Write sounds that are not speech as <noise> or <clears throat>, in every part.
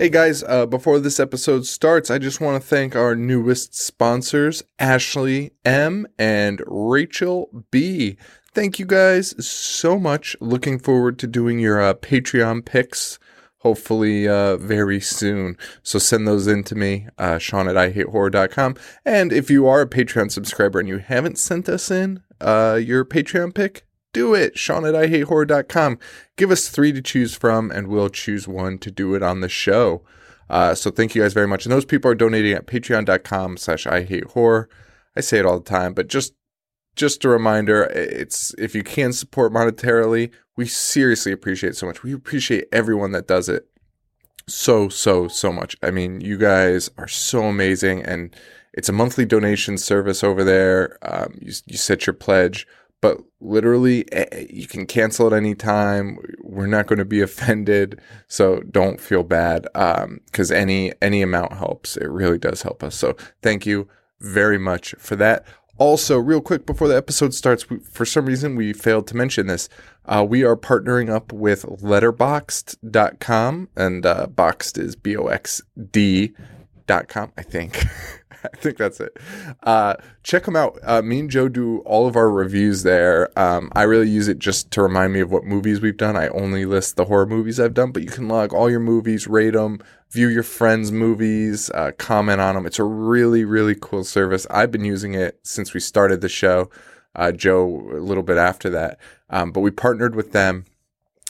Hey guys, uh, before this episode starts, I just want to thank our newest sponsors, Ashley M and Rachel B. Thank you guys so much. Looking forward to doing your uh, Patreon picks, hopefully uh, very soon. So send those in to me, uh, Sean at IHateHorror.com. And if you are a Patreon subscriber and you haven't sent us in uh, your Patreon pick, do it. Sean at IHateHorror.com. Give us three to choose from, and we'll choose one to do it on the show. Uh, so thank you guys very much. And those people are donating at patreon.com slash I hate horror. I say it all the time, but just just a reminder, it's if you can support monetarily, we seriously appreciate so much. We appreciate everyone that does it so, so, so much. I mean, you guys are so amazing and it's a monthly donation service over there. Um, you, you set your pledge but literally you can cancel at any time. We're not going to be offended so don't feel bad because um, any any amount helps. It really does help us. So thank you very much for that. Also real quick before the episode starts we, for some reason we failed to mention this. Uh, we are partnering up with letterboxd.com and uh, boxed is b-o-x-d dot com i think <laughs> I think that's it. Uh, check them out. Uh, me and Joe do all of our reviews there. Um, I really use it just to remind me of what movies we've done. I only list the horror movies I've done, but you can log all your movies, rate them, view your friends' movies, uh, comment on them. It's a really, really cool service. I've been using it since we started the show. Uh, Joe, a little bit after that. Um, but we partnered with them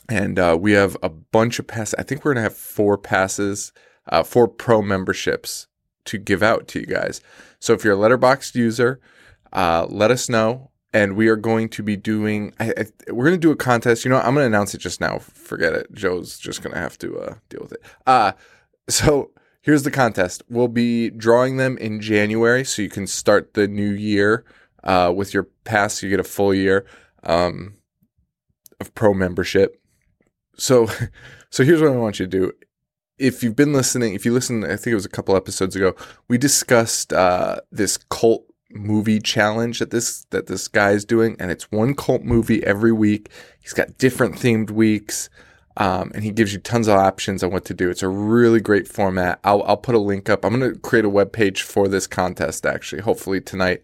and uh, we have a bunch of passes. I think we're going to have four passes, uh, four pro memberships to give out to you guys. So if you're a Letterboxd user, uh, let us know. And we are going to be doing, I, I, we're going to do a contest. You know, I'm going to announce it just now. Forget it. Joe's just going to have to uh, deal with it. Uh, <laughs> so here's the contest. We'll be drawing them in January. So you can start the new year uh, with your pass. You get a full year um, of pro membership. So, <laughs> so here's what I want you to do if you've been listening, if you listen, I think it was a couple episodes ago, we discussed uh, this cult movie challenge that this that this guy's doing, and it's one cult movie every week. He's got different themed weeks, um, and he gives you tons of options on what to do. It's a really great format. I'll I'll put a link up. I'm going to create a web page for this contest actually, hopefully tonight,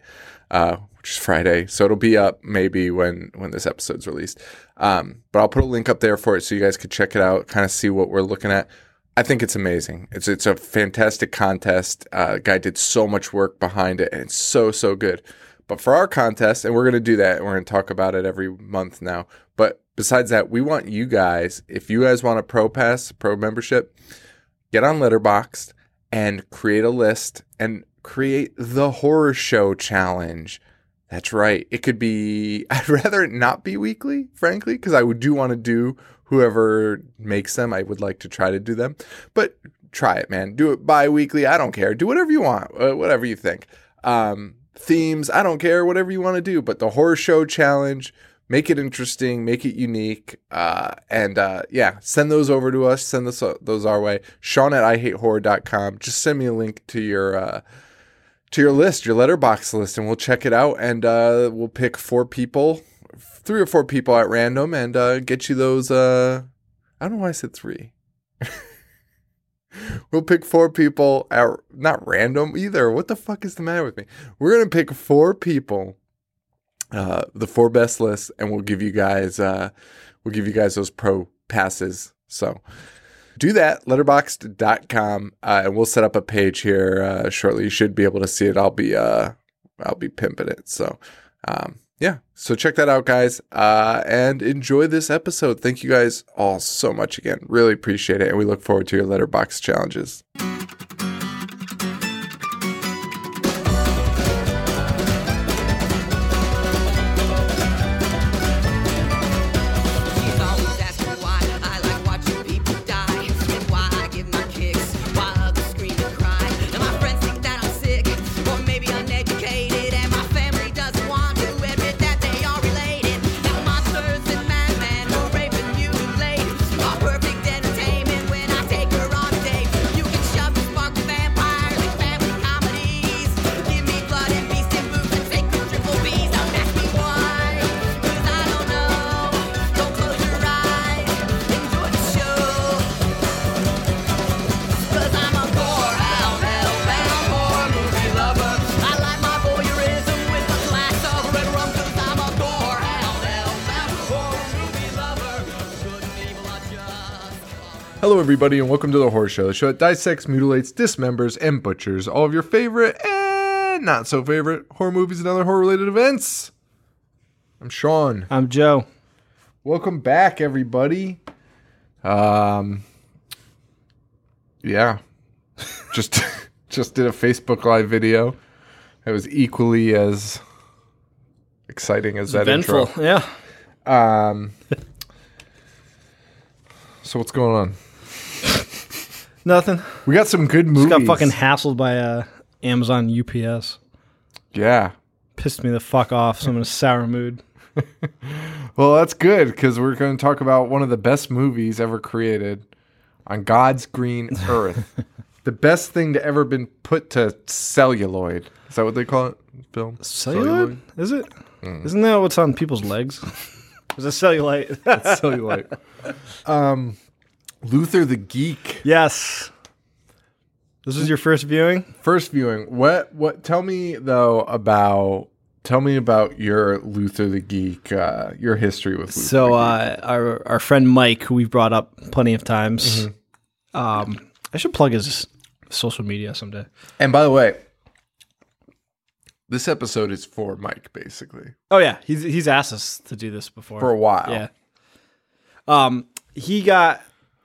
uh, which is Friday, so it'll be up maybe when when this episode's released. Um, but I'll put a link up there for it so you guys could check it out, kind of see what we're looking at I think it's amazing. It's it's a fantastic contest. Uh, guy did so much work behind it, and it's so so good. But for our contest, and we're going to do that, and we're going to talk about it every month now. But besides that, we want you guys, if you guys want a pro pass, pro membership, get on Letterboxd and create a list and create the horror show challenge. That's right. It could be. <laughs> I'd rather it not be weekly, frankly, because I would do want to do whoever makes them, I would like to try to do them. But try it, man. Do it bi-weekly. I don't care. Do whatever you want, uh, whatever you think. Um, themes, I don't care, whatever you want to do. But the horror show challenge, make it interesting, make it unique. Uh, and uh, yeah, send those over to us. Send those, those our way. Sean at IHateHorror.com. Just send me a link to your uh, to your list, your letterboxd list, and we'll check it out. And uh, we'll pick four people three or four people at random and uh, get you those. Uh, I don't know why I said three. <laughs> we'll pick four people at not random either. What the fuck is the matter with me? We're gonna pick four people, uh, the four best lists, and we'll give you guys uh, we'll give you guys those pro passes. So do that letterboxd.com uh, and we'll set up a page here uh, shortly you should be able to see it i'll be uh i'll be pimping it so um yeah, so check that out, guys, uh, and enjoy this episode. Thank you guys all so much again. Really appreciate it, and we look forward to your letterboxd challenges. Everybody, and welcome to the Horror Show, the show that dissects, mutilates, dismembers, and butchers all of your favorite and not so favorite horror movies and other horror related events. I'm Sean. I'm Joe. Welcome back, everybody. Um, yeah, <laughs> just <laughs> just did a Facebook Live video. It was equally as exciting as that Eventful. intro. Yeah. Um, <laughs> so what's going on? Nothing. We got some good movies. Got fucking hassled by uh, Amazon UPS. yeah. Pissed me the fuck off. So I'm in a sour mood. <laughs> Well, that's good because we're going to talk about one of the best movies ever created on God's green earth. <laughs> the best thing to ever been put to celluloid. Is that what they call it? Film Celluloid? Is it? not that what's on people's legs? <laughs> Is it cellulite? Celluloid. um, Luther the Geek. yes. This is your first viewing? First viewing. What? What? Tell me though about. Tell me about your Luther the Geek. Uh, your history with Luther. So uh, our our friend Mike, who we've brought up plenty of times, um, I should plug his social media someday. and by the way, this episode is for Mike, basically Oh yeah, he's he's asked us to do this before for a while. Yeah. Um, he got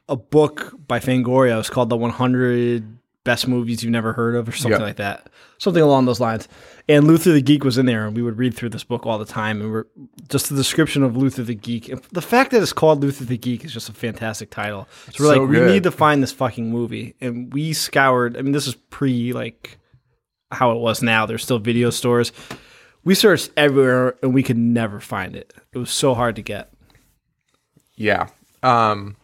a book by Fangoria. It's called the 100 Best Movies You've Never Heard of, or something Yeah. like that. Something along those lines. And Luther the Geek was in there, and we would read through this book all the time. And we're just the description of Luther the Geek. And the fact that it's called Luther the Geek is just a fantastic title. So we're So like, we need to find this fucking movie. And we scoured. I mean, this is pre like how it was now. There's still video stores. We searched everywhere, and we could never find it. It was so hard to get. Yeah. Um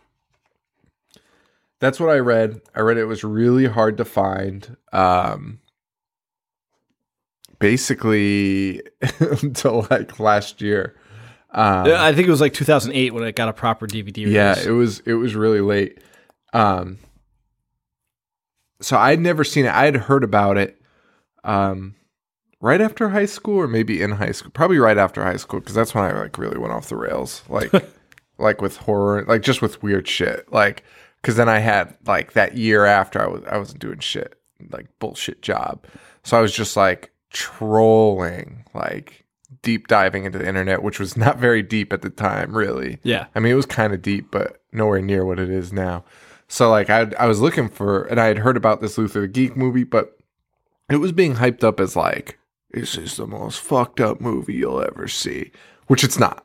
That's what I read. I read it was really hard to find. Um basically <laughs> until like last year. Um I think it was like 2008 when it got a proper DVD release. yeah, it was it was really late. Um so I'd never seen it. I had heard about it um right after high school or maybe in high school. Probably right after high school because that's when I like really went off the rails. Like <laughs> like with horror, like just with weird shit. Like cuz then I had like that year after I was I wasn't doing shit, like bullshit job. So I was just like trolling, like deep diving into the internet, which was not very deep at the time, really. yeah. I mean, it was kind of deep, but nowhere near what it is now. So, like, I I was looking for, and I had heard about this Luther the Geek movie, but it was being hyped up as like, this is the most fucked up movie you'll ever see, which it's not.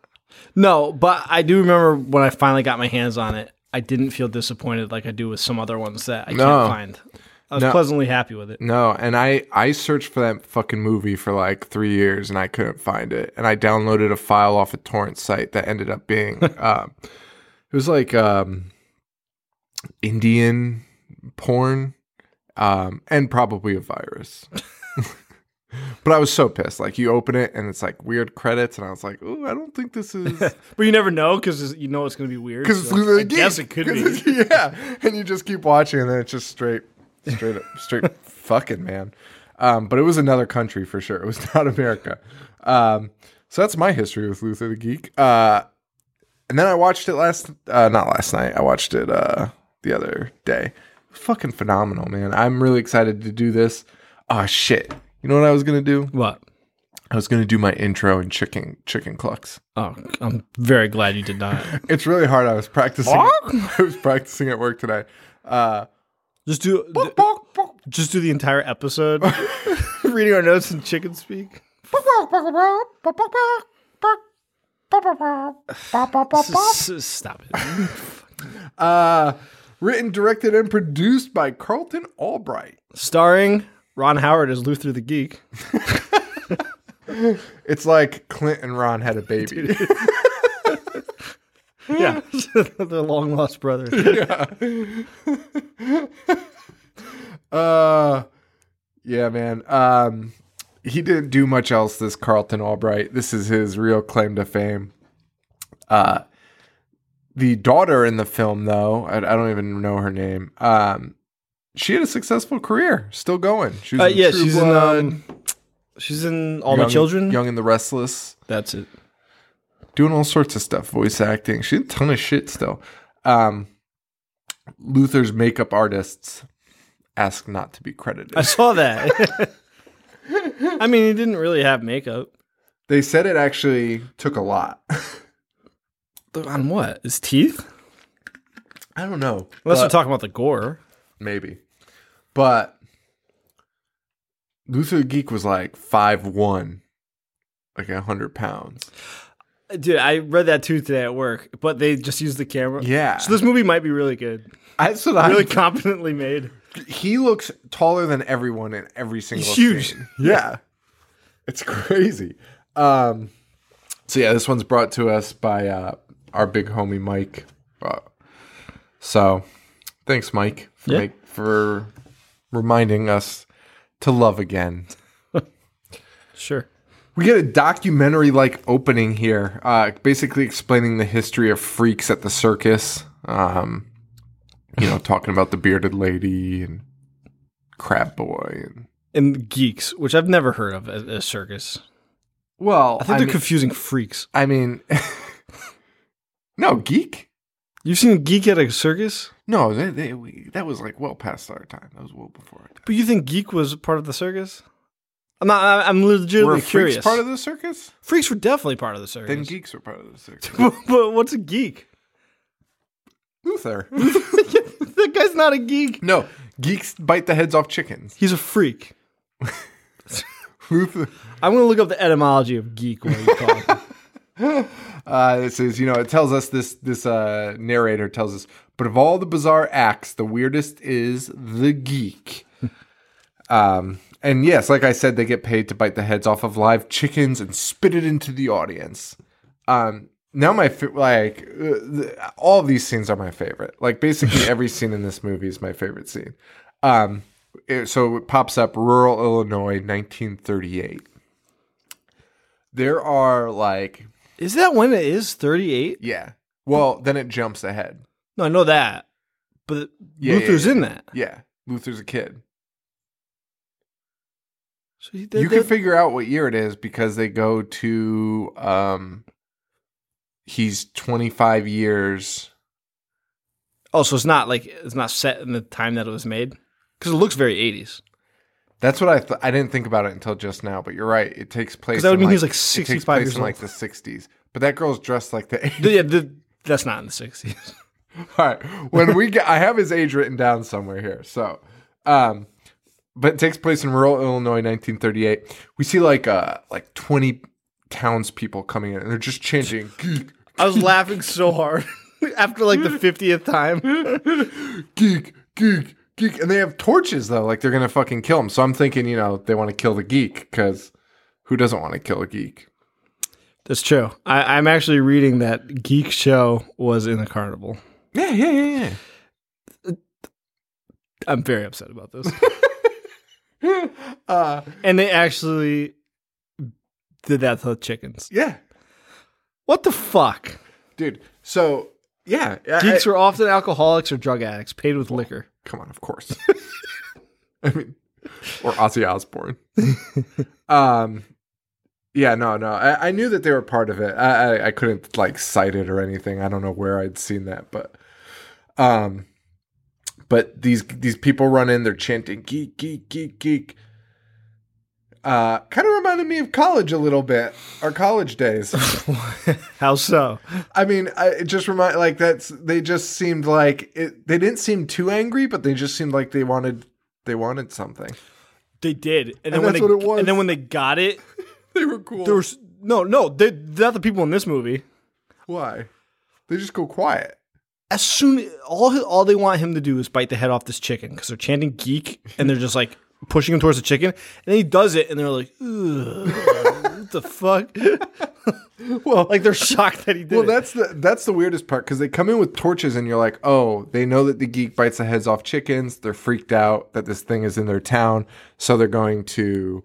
No, but I do remember when I finally got my hands on it, I didn't feel disappointed like I do with some other ones that I No. can't find. I was No. pleasantly happy with it. No, and I I searched for that fucking movie for like three years and I couldn't find it, and I downloaded a file off a torrent site that ended up being, <laughs> um, it was like um, Indian porn, um, and probably a virus. <laughs> but I was so pissed. Like you open it and it's like weird credits, and I was like, "Ooh, I don't think this is." <laughs> But you never know because you know it's going to be weird. Because it's so Luther the I Geek. guess it could be. <laughs> yeah, and you just keep watching, and then it's just straight, straight, up, straight <laughs> fucking man. Um, but it was another country for sure. It was not America. Um, so that's my history with Luther the Geek. Uh, and then I watched it last, uh, not last night. I watched it uh, the other day. Fucking phenomenal, man. I'm really excited to do this. Oh shit! You know what I was gonna do? What? I was gonna do my intro in chicken chicken clucks. Oh, I'm very glad you did not. It's really hard. I was practicing. I was practicing at work today. Uh, Just do just do the entire episode reading our notes in chicken speak. Stop it. uh, written, directed, and produced by Carlton Albright. Starring Ron Howard is Luther the Geek. <laughs> It's like Clint and Ron had a baby. <laughs> Yeah, <laughs> the long lost brother. Yeah. uh, yeah, man. Um, he didn't do much else. This Carlton Albright. This is his real claim to fame. Uh, the daughter in the film, though, I, I don't even know her name. Um, she had a successful career, still going. She was Uh, yeah, True she's in um, she's in All My Young- Children. Young and the Restless. That's it. doing all sorts of stuff, voice acting. She did a ton of shit still. Um, Luther's makeup artists ask not to be credited. I saw that. I mean, he didn't really have makeup. They said it actually took a lot. On what? His teeth? I don't know. Unless we're talking about the gore. maybe. But Luther the Geek was like five one, like a hundred pounds. Dude, I read that too today at work, but they just used the camera. Yeah, So this movie might be really good. that's what I Really competently made. he looks taller than everyone in every single He's huge. scene. <laughs> Yeah. It's crazy. Um so yeah, this one's brought to us by uh our big homie Mike. Uh, so thanks Mike for Yeah. make, for reminding us to love again. Sure. We get a documentary like opening here, uh, basically explaining the history of freaks at the circus. Um, you know, talking about the bearded lady and Crab Boy and And geeks, which I've never heard of as a circus. well, I think I they're mean, confusing freaks. I mean, <laughs> no geek. You've seen geek at a circus? No, they, they, we, that was like well past our time. That was well before our time. But you think geek was part of the circus? I'm not. I'm Were legitimately freaks curious. part of the circus? freaks were definitely part of the circus. Then geeks were part of the circus. <laughs> but what's a geek? Luther. <laughs> <laughs> that guy's not a geek. no, geeks bite the heads off chickens. He's a freak. Luther. I'm gonna look up the etymology of geek. What you call. <laughs> Uh, this is, you know, it tells us this this uh, narrator tells us, but of all the bizarre acts, the weirdest is the geek. <laughs> um, and yes, like I said, they get paid to bite the heads off of live chickens and spit it into the audience. Um, now my fa- like uh, all of these scenes are my favorite. Like basically <laughs> every scene in this movie is my favorite scene. Um, it- so it pops up rural Illinois, 1938. There are like Is that when it is 38? yeah. Well, then it jumps ahead. No, I know that. But Yeah, Luther's yeah, in that. Yeah, Luther's a kid. So he, you can figure out what year it is because they go to um he's 25 years. oh, so it's not like it's not set in the time that it was made because it looks very 80s. That's what I th- I didn't think about it until just now, but you're right. It takes place that would in, mean he's, like, it takes 65 place years in like the 60s. But that girl's dressed like the 80s. The- yeah, the, that's not in the 60s. <laughs> All right. When we get, I have his age written down somewhere here. So, um, but it takes place in rural Illinois, 1938. We see like uh like 20 townspeople coming in, and they're just chanting "geek, I was laughing so hard <laughs> after like the 50th time. <laughs> geek, geek, geek," and they have torches though, like they're gonna fucking kill him. So I'm thinking, you know, they want to kill the geek because who doesn't want to kill a geek? That's true. I, I'm actually reading that Geek Show was in a carnival. Yeah, yeah, yeah, yeah. I'm very upset about this. <laughs> Uh, and they actually did that to the chickens. yeah, What the fuck? dude. So yeah, Geeks I- are often alcoholics or drug addicts paid with liquor. Come on, of course. <laughs> I mean, or Ozzy Osbourne. <laughs> um, yeah, no, no. I, I knew that they were part of it. I, I I couldn't like cite it or anything. I don't know where I'd seen that, but um, but these these people run in. They're chanting "geek, geek, geek, geek." Uh, kind of reminded me of college a little bit, our college days. <laughs> How so? I mean, I, it just remind like that's they just seemed like it. They didn't seem too angry, but they just seemed like they wanted they wanted something. They did, and then And when that's they what it was. and then when they got it, <laughs> They were cool. there was no, no, they they're not the people in this movie. Why? They just go quiet. As soon all all they want him to do is bite the head off this chicken because they're chanting geek and they're just like pushing him towards the chicken, and then he does it, and they're like, "What the fuck?" <laughs> Well, like they're shocked that he did. well, it. that's the that's the weirdest part because they come in with torches and you're like, oh, they know that the geek bites the heads off chickens. They're freaked out that this thing is in their town, so they're going to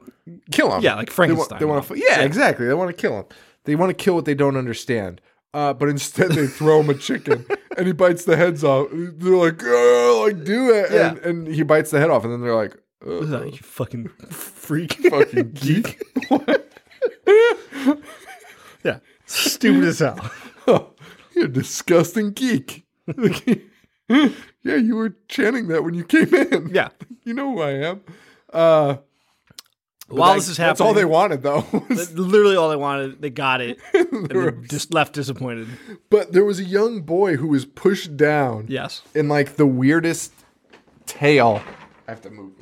kill him. Yeah, like Frankenstein They want, to. Yeah, exactly. They want to kill him. They want to kill what they don't understand. Uh, but instead, they throw him a chicken, <laughs> and he bites the heads off. They're like, "Oh, like do it!" Yeah. And, and he bites the head off, and then they're like, "Ugh, Ugh, you fucking <laughs> freak. <laughs> "Fucking <laughs> geek." yeah, stupid as hell. Oh, you're a disgusting geek. yeah, you were chanting that when you came in. Yeah. you know who I am. Uh, While that- this is happening, that's all they wanted though. was- literally all they wanted. They got it, and were- then just left disappointed. but there was a young boy who was pushed down Yes. in like the weirdest tail. I have to move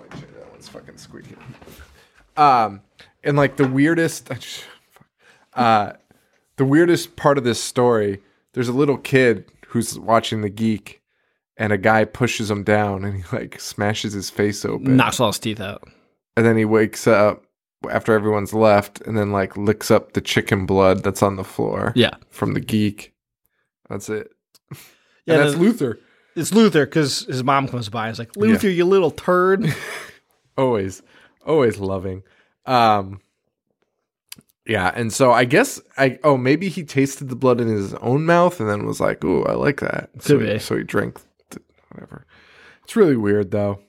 my chair. That one's fucking squeaky. Um, in like the weirdest, uh, the weirdest part of this story. There's a little kid who's watching the geek, and a guy pushes him down, and he like smashes his face open, Knocks all his teeth out. and then he wakes up after everyone's left, and then like licks up the chicken blood that's on the floor Yeah. from the geek. That's it. Yeah, and that's the- Luther. It's Luther because his mom comes by. and He's like, Luther, you little turd. <laughs> always always loving. Um yeah and so i guess i oh maybe he tasted the blood in his own mouth and then was like oh i like that. So, he, so he drank th- whatever. It's really weird though.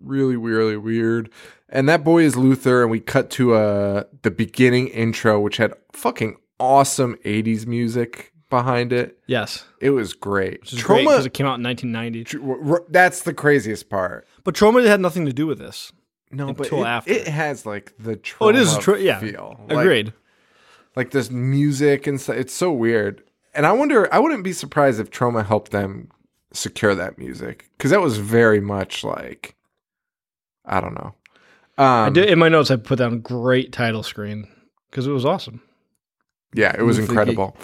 Really really weird. And that boy is luther and we cut to uh the beginning intro which had fucking awesome 80s music behind it. Yes. it was great. Trauma because it came out in 1990. tr- r- that's the craziest part. But Trauma had nothing to do with this. No, but it, after. it has like the trauma. Oh, trauma it is a tra- yeah. feel. Like- Agreed. Like, this music and stuff. It's so weird. And I wonder. I wouldn't be surprised if Trauma helped them secure that music because that was very much like I don't know. Um, I did in my notes. I put down great title screen because it was awesome. Yeah, it was Luther incredible.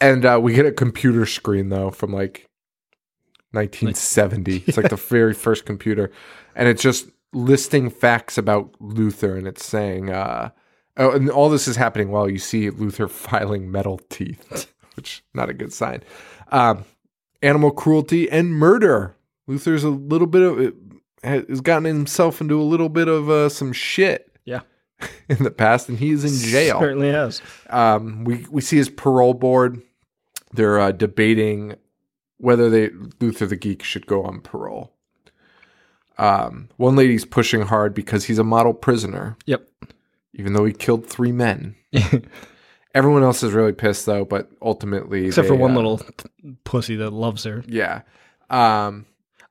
And uh, we get a computer screen though from like 1970. <laughs> It's like the very first computer, and it's just listing facts about Luther, and it's saying, uh, oh, and all this is happening while you see Luther <laughs> filing metal teeth, <laughs> which not a good sign. Um, animal cruelty and murder. Luther's a little bit of has gotten himself into a little bit of uh, some shit Yeah. <laughs> in the past, and he's in jail Certainly has. um, we we see his parole board. They're uh, debating whether they Luther the Geek should go on parole. Um, one lady's pushing hard because he's a model prisoner, Yep. even though he killed three men. <laughs> Everyone else is really pissed though, but ultimately, Except they, for one uh, little pussy that loves her. yeah, um,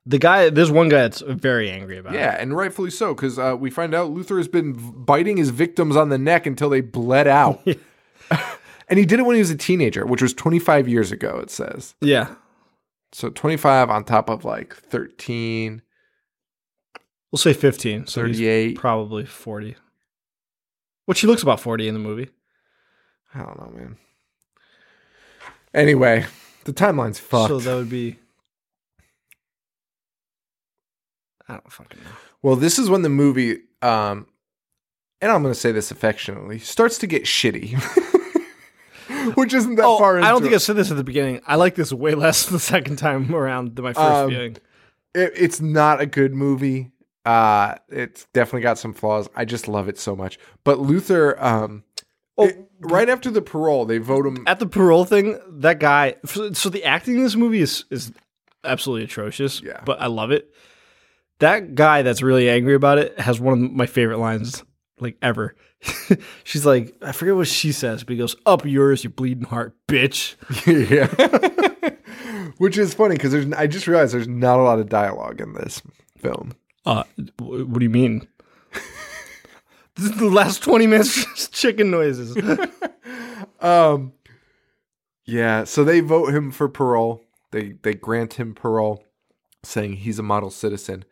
The guy, there's one guy that's very angry about it. yeah, and rightfully so because uh, we find out Luther has been biting his victims on the neck until they bled out, <laughs> <laughs> and he did it when he was a teenager, which was 25 years ago. It says. Yeah. So 25 on top of like 13, We'll say 15. So he's 38. probably 40. Which he looks about 40 in the movie. I don't know, man. Anyway, the timeline's fucked. So that would be. I don't fucking know. well, this is when the movie, um, and I'm going to say this affectionately, starts to get shitty. <laughs> Which isn't that Oh, far into I don't think it. I said this at the beginning. I like this way less <laughs> the second time around than my first Um, viewing. it, it's not a good movie. Uh, it's definitely got some flaws. I just love it so much. But Luther, um, Oh, it- right after the parole, they vote him. At the parole thing, that guy. So the acting in this movie is is absolutely atrocious. Yeah. but I love it. That guy that's really angry about it has one of my favorite lines like ever. <laughs> She's like, I forget what she says, but he goes, "Up yours, you bleeding heart, bitch." <laughs> yeah. <laughs> Which is funny because there's. I just realized there's not a lot of dialogue in this film. Uh, what do you mean? <laughs> this is the last twenty minutes just chicken noises. <laughs> Um. Yeah. So they vote him for parole. They they grant him parole, saying he's a model citizen.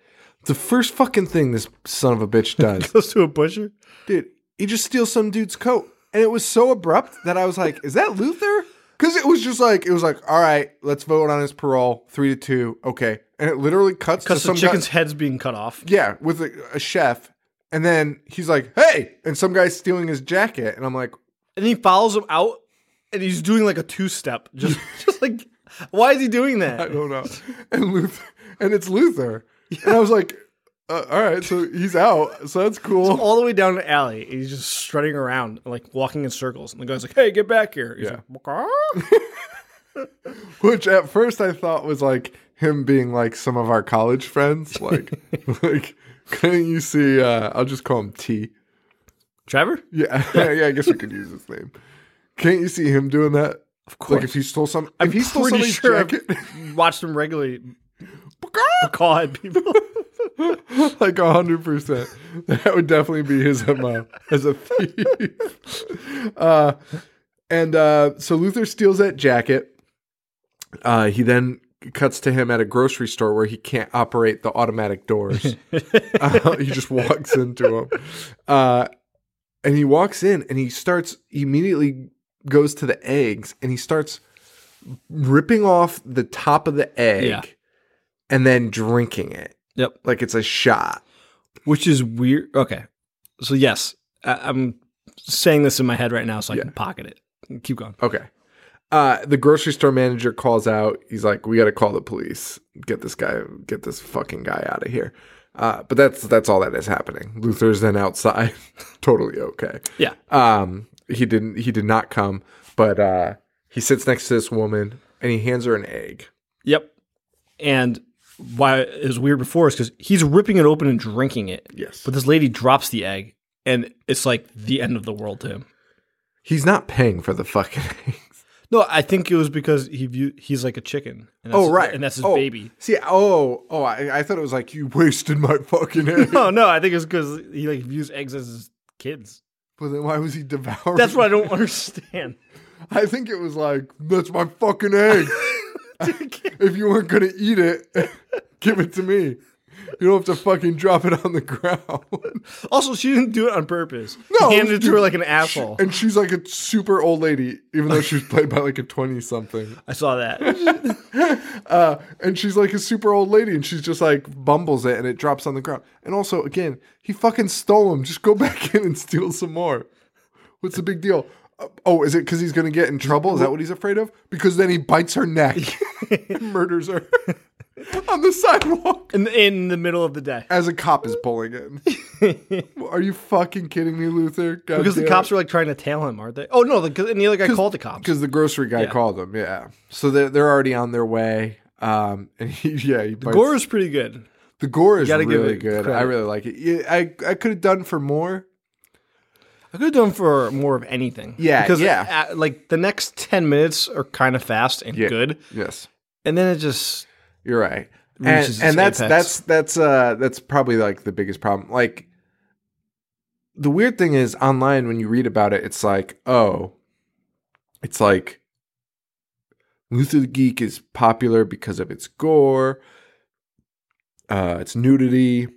The first fucking thing this son of a bitch <laughs> does, Goes to a butcher. dude, he just steals some dude's coat, and it was so abrupt that I was like, "Is that Luther?" Because it was just like it was like, "All right, let's vote on his parole, three to two, okay." And it literally cuts Because the some chicken's guy, head's being cut off. yeah, with a, a chef, and then he's like, "Hey!" and some guy's stealing his jacket, and I'm like, and he follows him out and he's doing like a two step <laughs> just just like why is he doing that? I don't know. And Luther, and it's Luther. And I was like, uh, all right, so he's out. So that's cool. all the way down the alley he's just strutting around like walking in circles and the guy's like hey get back here he's Yeah. like. <laughs> Which at first I thought was like him being like some of our college friends. Like, <laughs> like couldn't you see? Uh, I'll just call him T. trevor <laughs> Yeah, yeah. I guess we could use his name. Can't you see him doing that? of course Like if he stole some, I'm if he stole somebody's sure jacket. I've watched him regularly Caught people. <laughs> like a hundred percent. That would definitely be his mo as a thief. <laughs> uh, and uh, so Luther steals that jacket. Uh, he then cuts to him at a grocery store where he can't operate the automatic doors. <laughs> Uh, he just walks into them, uh, and he walks in and he starts he immediately goes to the eggs and he starts ripping off the top of the egg Yeah. and then drinking it Yep. like it's a shot. Which is weird. Okay. So yes, I- I'm saying this in my head right now, so I can pocket it. Keep going. Okay. Uh, the grocery store manager calls out. He's like, "We got to call the police. Get this guy. Get this fucking guy out of here." Uh, but that's that's all that is happening. Luther's then outside, <laughs> totally okay. Yeah. Um, he didn't. He did not come, but uh, he sits next to this woman and he hands her an egg. Yep. And why it was weird before is because he's ripping it open and drinking it. Yes, But this lady drops the egg, and it's like the end of the world to him. he's not paying for the fucking <laughs> eggs. No, I think it was because he view he's like a chicken. And that's, Oh right, and that's his Oh, baby. See, oh, oh, I, I thought it was like you wasted my fucking <laughs> egg. No, no, I think it's because he like views eggs as his kids. but then why was he devouring? That's what I don't <laughs> understand. I think it was like, that's my fucking egg. <laughs> if you weren't gonna eat it, <laughs> give it to me. You don't have to fucking drop it on the ground. <laughs> Also, she didn't do it on purpose. No, he handed it to her like an asshole. and she's like a super old lady, even though she was played by like a twenty something. I saw that. Uh, and she's like a super old lady, and she's just like bumbles it, and it drops on the ground. And also, again, he fucking stole them. Just go back in and steal some more. What's the big deal? Oh, is it because he's gonna get in trouble? Is that what he's afraid of? Because then he bites her neck, <laughs> <laughs> murders her <laughs> on the sidewalk in, in the middle of the day. as a cop is pulling in. are you fucking kidding me, Luther? God Because the damn cops it. are like trying to tail him, aren't they? Oh no, the, and the other guy called the cops. because the grocery guy Yeah. called them. Yeah, so they're they're already on their way. Um, and he, yeah, he bites, Gore is pretty good. The gore is really it good. I really like it. I I could have done for more. I could have done for more of anything. Yeah, because yeah. uh, like the next ten minutes are kind of fast and Yeah. good, Yes, and then it just you're right. And, and that's apex. that's that's uh that's probably like the biggest problem. Like the weird thing is online when you read about it, it's like oh, it's like Luther the Geek is popular because of its gore, uh, its nudity,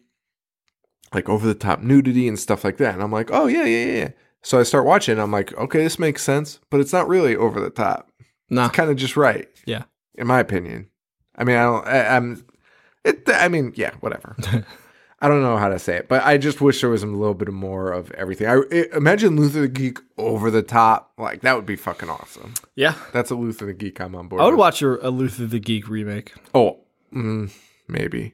like over the top nudity and stuff like that. And I'm like, oh yeah, yeah, yeah, yeah. So I start watching. I'm like, okay, this makes sense, but it's not really over the top. nah. It's kind of just right, Yeah, in my opinion. I mean, I don't. I, I'm. It. I mean, yeah, whatever. <laughs> I don't know how to say it, but I just wish there was a little bit more of everything. I, I imagine Luther the Geek over the top, like that would be fucking awesome. yeah. That's a Luther the Geek I'm on board. I would with. watch a, a Luther the Geek remake. Oh, mm, maybe.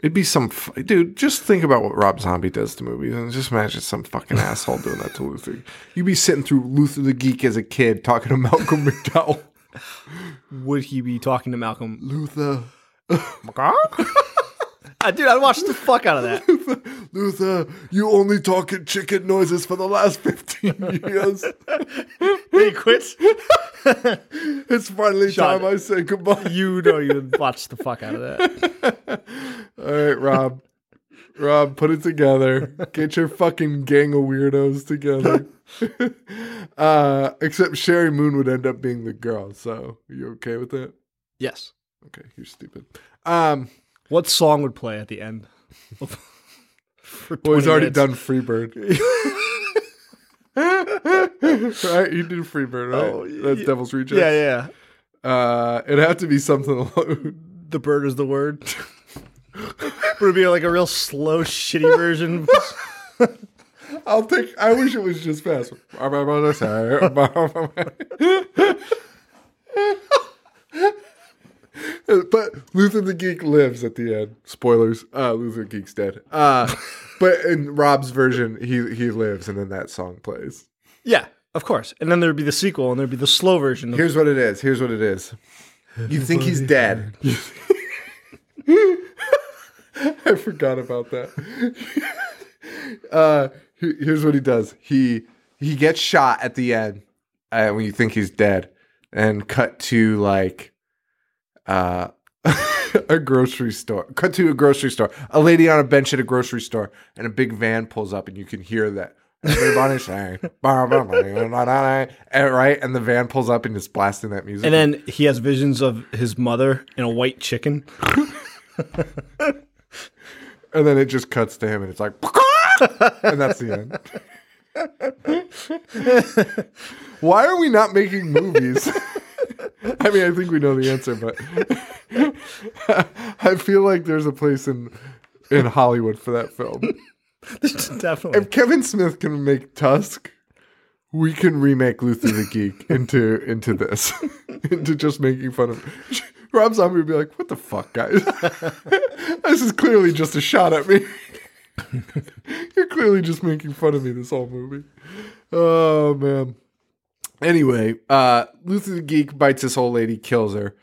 It'd be some f- dude. Just think about what Rob Zombie does to movies, and just imagine some fucking asshole doing that to Luther. You'd be sitting through Luther the Geek as a kid, talking to Malcolm McDowell. Would he be talking to Malcolm? Luther, <laughs> dude, I watched the fuck out of that. <laughs> Luther, you only talk in chicken noises for the last fifteen years. he quits. <laughs> it's finally Sean. time I say goodbye. You know you'd watch the fuck out of that. <laughs> All right, Rob. Rob, put it together. Get your fucking gang of weirdos together. uh, except Sheri Moon would end up being the girl. So, you okay with that? Yes. Okay, you're stupid. Um, What song would play at the end? For well, he's already minutes? done Freebird. <laughs> right? He did Freebird, right? Oh, That's yeah. Devil's Rejects. Yeah, yeah. Uh, it had to be something along. The bird is the word. <laughs> Would it be like a real slow, shitty version? <laughs> I'll take. I wish it was just fast. But Luther the Geek lives at the end. Spoilers. Uh, Luther the Geek's dead. Uh, <laughs> but in Rob's version, he he lives, and then that song plays. yeah, of course. And then there'd be the sequel, and there'd be the slow version. Of, Here's what it is. Here's what it is. You think he's dead. <laughs> <laughs> I forgot about that. uh, here's what he does. He he gets shot at the end uh, when you think he's dead, and cut to like, uh, <laughs> a grocery store. Cut to a grocery store. A lady on a bench at a grocery store, and a big van pulls up, and you can hear that. Right? And the van pulls up and is blasting that music. And then he has visions of his mother in a white chicken. <laughs> and then it just cuts to him, and it's like, <laughs> and that's the end. Why are we not making movies? I mean, I think we know the answer, but <laughs> I feel like there's a place in in Hollywood for that film. <laughs> Definitely. If Kevin Smith can make Tusk, we can remake Luther the Geek into into this, <laughs> into just making fun of. Rob Zombie would be like, "What the fuck, guys? this is clearly just a shot at me. You're clearly just making fun of me this whole movie." Oh man. Anyway, uh, Luther the Geek bites this old lady, kills her.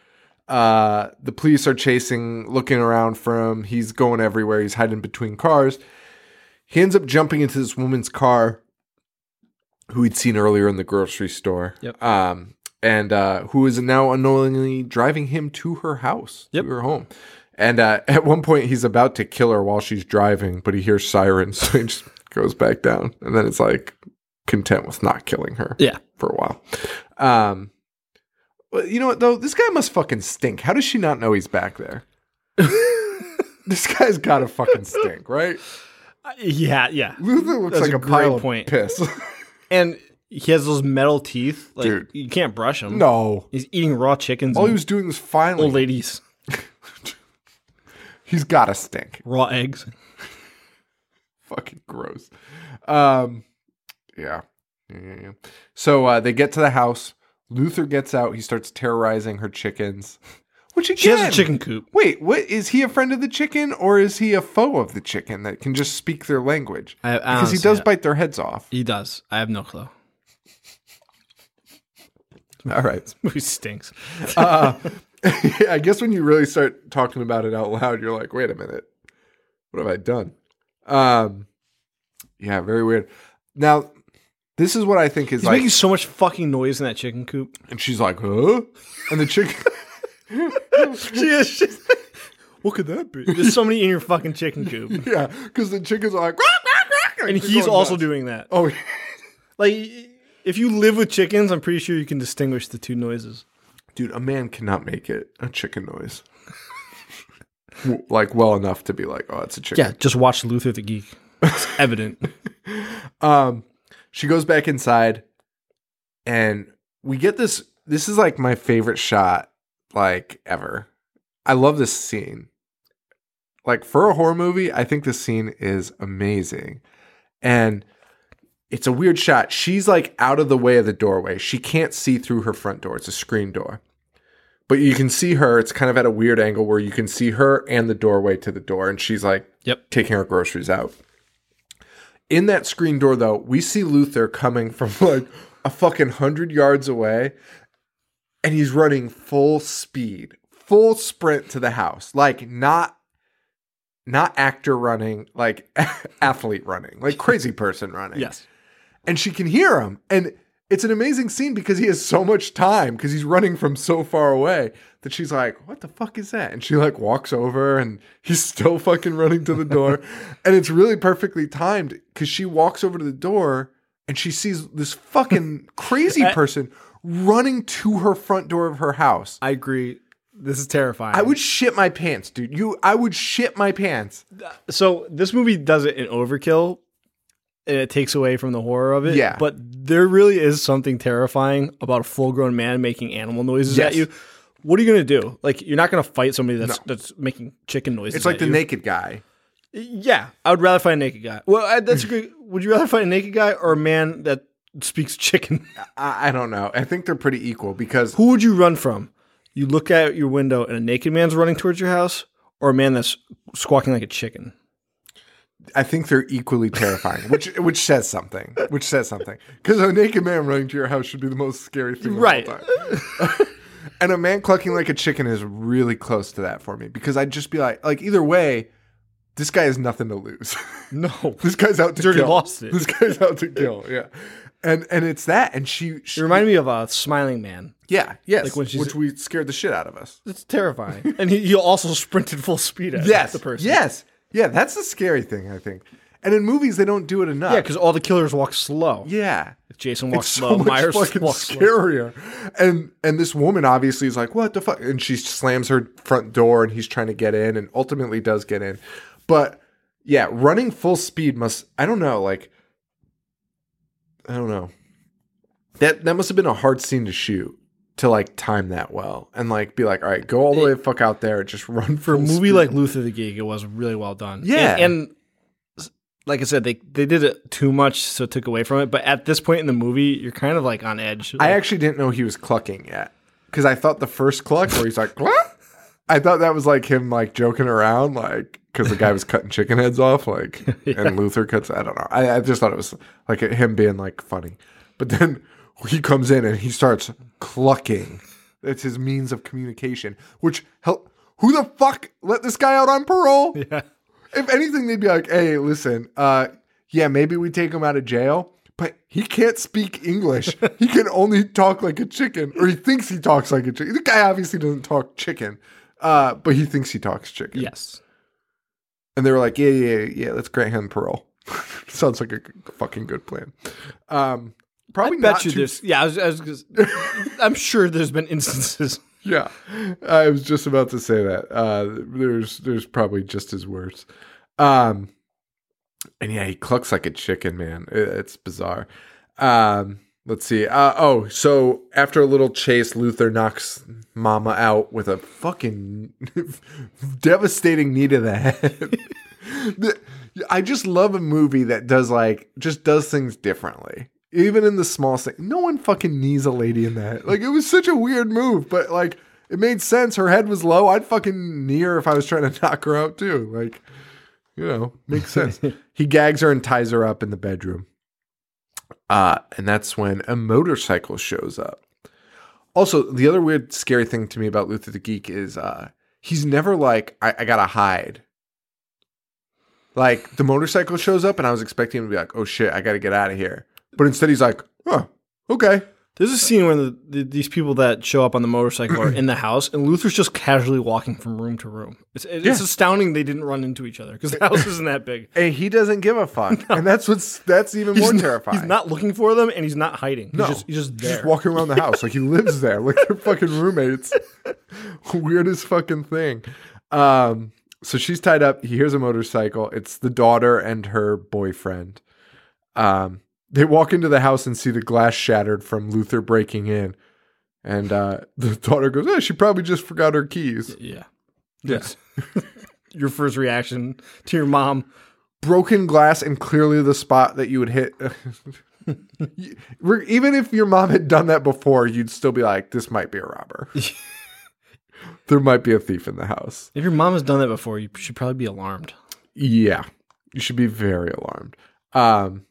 Uh, the police are chasing, looking around for him. He's going everywhere. He's hiding between cars. He ends up jumping into this woman's car who he'd seen earlier in the grocery store. Yep. Um, and uh, who is now unknowingly driving him to her house, Yep. to her home. And uh, <laughs> at one point, he's about to kill her while she's driving, but he hears sirens, <laughs> so he just goes back down. And then it's like content with not killing her yeah. for a while. Um, you know what though? This guy must fucking stink. How does she not know he's back there? <laughs> this guy's got to fucking stink, right? Yeah, yeah. Luther looks That's like a a, pile great of point. piss. <laughs> And he has those metal teeth. Like Dude. you can't brush them. no, He's eating raw chickens. all he was doing was finally. old ladies. <laughs> He's got to stink. Raw eggs. Fucking gross. Um, yeah. Yeah, yeah, yeah. So uh, they get to the house. Luther gets out. He starts terrorizing her chickens. Which again, She has a chicken coop. Wait, what is he a friend of the chicken or is he a foe of the chicken that can just speak their language? I, I Because he does bite their heads off. He does. I have no clue. <laughs> All right. <laughs> this Movie stinks. <laughs> Uh, I guess when you really start talking about it out loud, you're like, wait a minute. What have I done? Um, yeah, very weird. Now, this is what I think is He's like. making so much fucking noise in that chicken coop. and she's like, huh? And the chicken. <laughs> she is. She's, what could that be? There's so many in your fucking chicken coop, <laughs> yeah, because the chickens are like, and he's also doing that. Oh, <laughs> Like, if you live with chickens, I'm pretty sure you can distinguish the two noises. dude, a man cannot make it a chicken noise. W- like well enough to be like, oh, it's a chicken. Yeah, just watch Luther the Geek. It's evident. Um, she goes back inside, and we get this. This is like my favorite shot, like ever. I love this scene. Like for a horror movie, I think this scene is amazing, and it's a weird shot. She's like out of the way of the doorway. She can't see through her front door. It's a screen door. But you can see her. It's kind of at a weird angle where you can see her and the doorway to the door, and she's like Yep. taking her groceries out. In that screen door, though, we see Luther coming from <laughs> like a fucking hundred yards away, and he's running full speed, full sprint to the house, like not, not actor running, like <laughs> athlete running, like crazy person running. Yes. and she can hear him, and it's an amazing scene because he has so much time because he's running from so far away that she's like, "What the fuck is that?" And she like walks over, and he's still fucking running to the door, <laughs> and it's really perfectly timed because she walks over to the door and she sees this fucking crazy <laughs> eh. person running to her front door of her house. I agree. This is terrifying. I would shit my pants, dude. You, I would shit my pants. So this movie does it in overkill, and it takes away from the horror of it. Yeah. But there really is something terrifying about a full-grown man making animal noises Yes. at you. What are you gonna do? Like, you're not gonna fight somebody that's No. that's making chicken noises. It's like the you. naked guy. Yeah, I would rather fight a naked guy. Well, I, that's a good. <laughs> Would you rather fight a naked guy or a man that speaks chicken? I, I don't know. I think they're pretty equal because Who would you run from? You look out your window and a naked man's running towards your house, or a man that's squawking like a chicken. I think they're equally terrifying, which which says something. Which says something. Because a naked man running to your house should be the most scary thing, of all Right. time. <laughs> and a man clucking like a chicken is really close to that for me because I'd just be like, like either way, this guy has nothing to lose. <laughs> No. this guy's out to already kill. lost it. This guy's out to kill. Yeah, and and it's that, and she, she It reminded me of a smiling man. yeah, yes, Like when she's- which we scared the shit out of us. It's terrifying. and he, he also sprinted full speed at Yes, the person. yes, yeah. That's the scary thing, I think. And in movies, they don't do it enough. Yeah, because all the killers walk slow. yeah, If Jason walks it's slow, so much Myers fucking walks slow. scarier. And and this woman obviously is like, what the fuck? And she slams her front door, and he's trying to get in, and ultimately does get in. But yeah, running full speed must. I don't know. Like, I don't know. That that must have been a hard scene to shoot to like time that well and like be like, all right, go all the way the fuck out there and just <laughs> run For a movie speed. like Luther the Geek, it was really well done. Yeah. And, and like I said, they, they did it too much, so it took away from it. But at this point in the movie, you're kind of like on edge. I actually didn't know he was clucking yet because I thought the first cluck where he's like, "Cluck?" I thought that was like him like joking around, like because the guy was cutting chicken heads off, like, <laughs> and Luther cuts. I don't know. I, I just thought it was like him being like funny, but then he comes in and he starts clucking. That's his means of communication. Which help. who the fuck let this guy out on parole? <laughs> Yeah. If anything, they'd be like, "Hey, listen, uh, yeah, maybe we take him out of jail." But he can't speak English. <laughs> he can only talk like a chicken, or he thinks he talks like a chicken. The guy obviously doesn't talk chicken, uh, but he thinks he talks chicken. Yes. And they were like, yeah, yeah, yeah, yeah, let's grant him parole. <laughs> Sounds like a fucking good plan. Um, probably I bet not you too- there's. Yeah, I was, I was <laughs> I'm sure there's been instances. Yeah, I was just about to say that. Uh, there's there's probably just as worse. Um, and yeah, he clucks like a chicken, man. It- it's bizarre. Um, let's see. Uh, oh, so after a little chase, Luther knocks Mama out with a fucking <laughs> devastating knee to the head. <laughs> I just love a movie that does like just does things differently. Even in the small thing, no one fucking knees a lady in that. Like it was such a weird move, but like it made sense. Her head was low. I'd fucking knee her if I was trying to <laughs> knock her out too. Like, you know, makes sense. <laughs> he gags her and ties her up in the bedroom. Uh, and that's when a motorcycle shows up. Also, the other weird, scary thing to me about Luther the Geek is uh, he's never like, I, I gotta hide. Like the motorcycle shows up, and I was expecting him to be like, "Oh shit, I got to get out of here," but instead he's like, "Oh, okay." There's a scene where the, the, these people that show up on the motorcycle are in the house, and Luther's just casually walking from room to room. It's, it's Yeah. astounding they didn't run into each other because the <laughs> house isn't that big. And he doesn't give a fuck, <laughs> and that's what's that's even more He's not- terrifying. He's not looking for them, and he's not hiding. No. He's just, he's just there. just walking around the house like he lives there, like they're fucking roommates. <laughs> Weirdest fucking thing. Um, so she's tied up. He hears a motorcycle. It's the daughter and her boyfriend. Um, they walk into the house and see the glass shattered from Luther breaking in, and uh, <laughs> the daughter goes, "Oh, she probably just forgot her keys." yeah. Yes. <laughs> Your first reaction to your mom. broken glass and clearly the spot that you would hit. <laughs> Even if your mom had done that before, you'd still be like, "This might be a robber. there might be a thief in the house." If your mom has done that before, you should probably be alarmed. Yeah, you should be very alarmed. Um,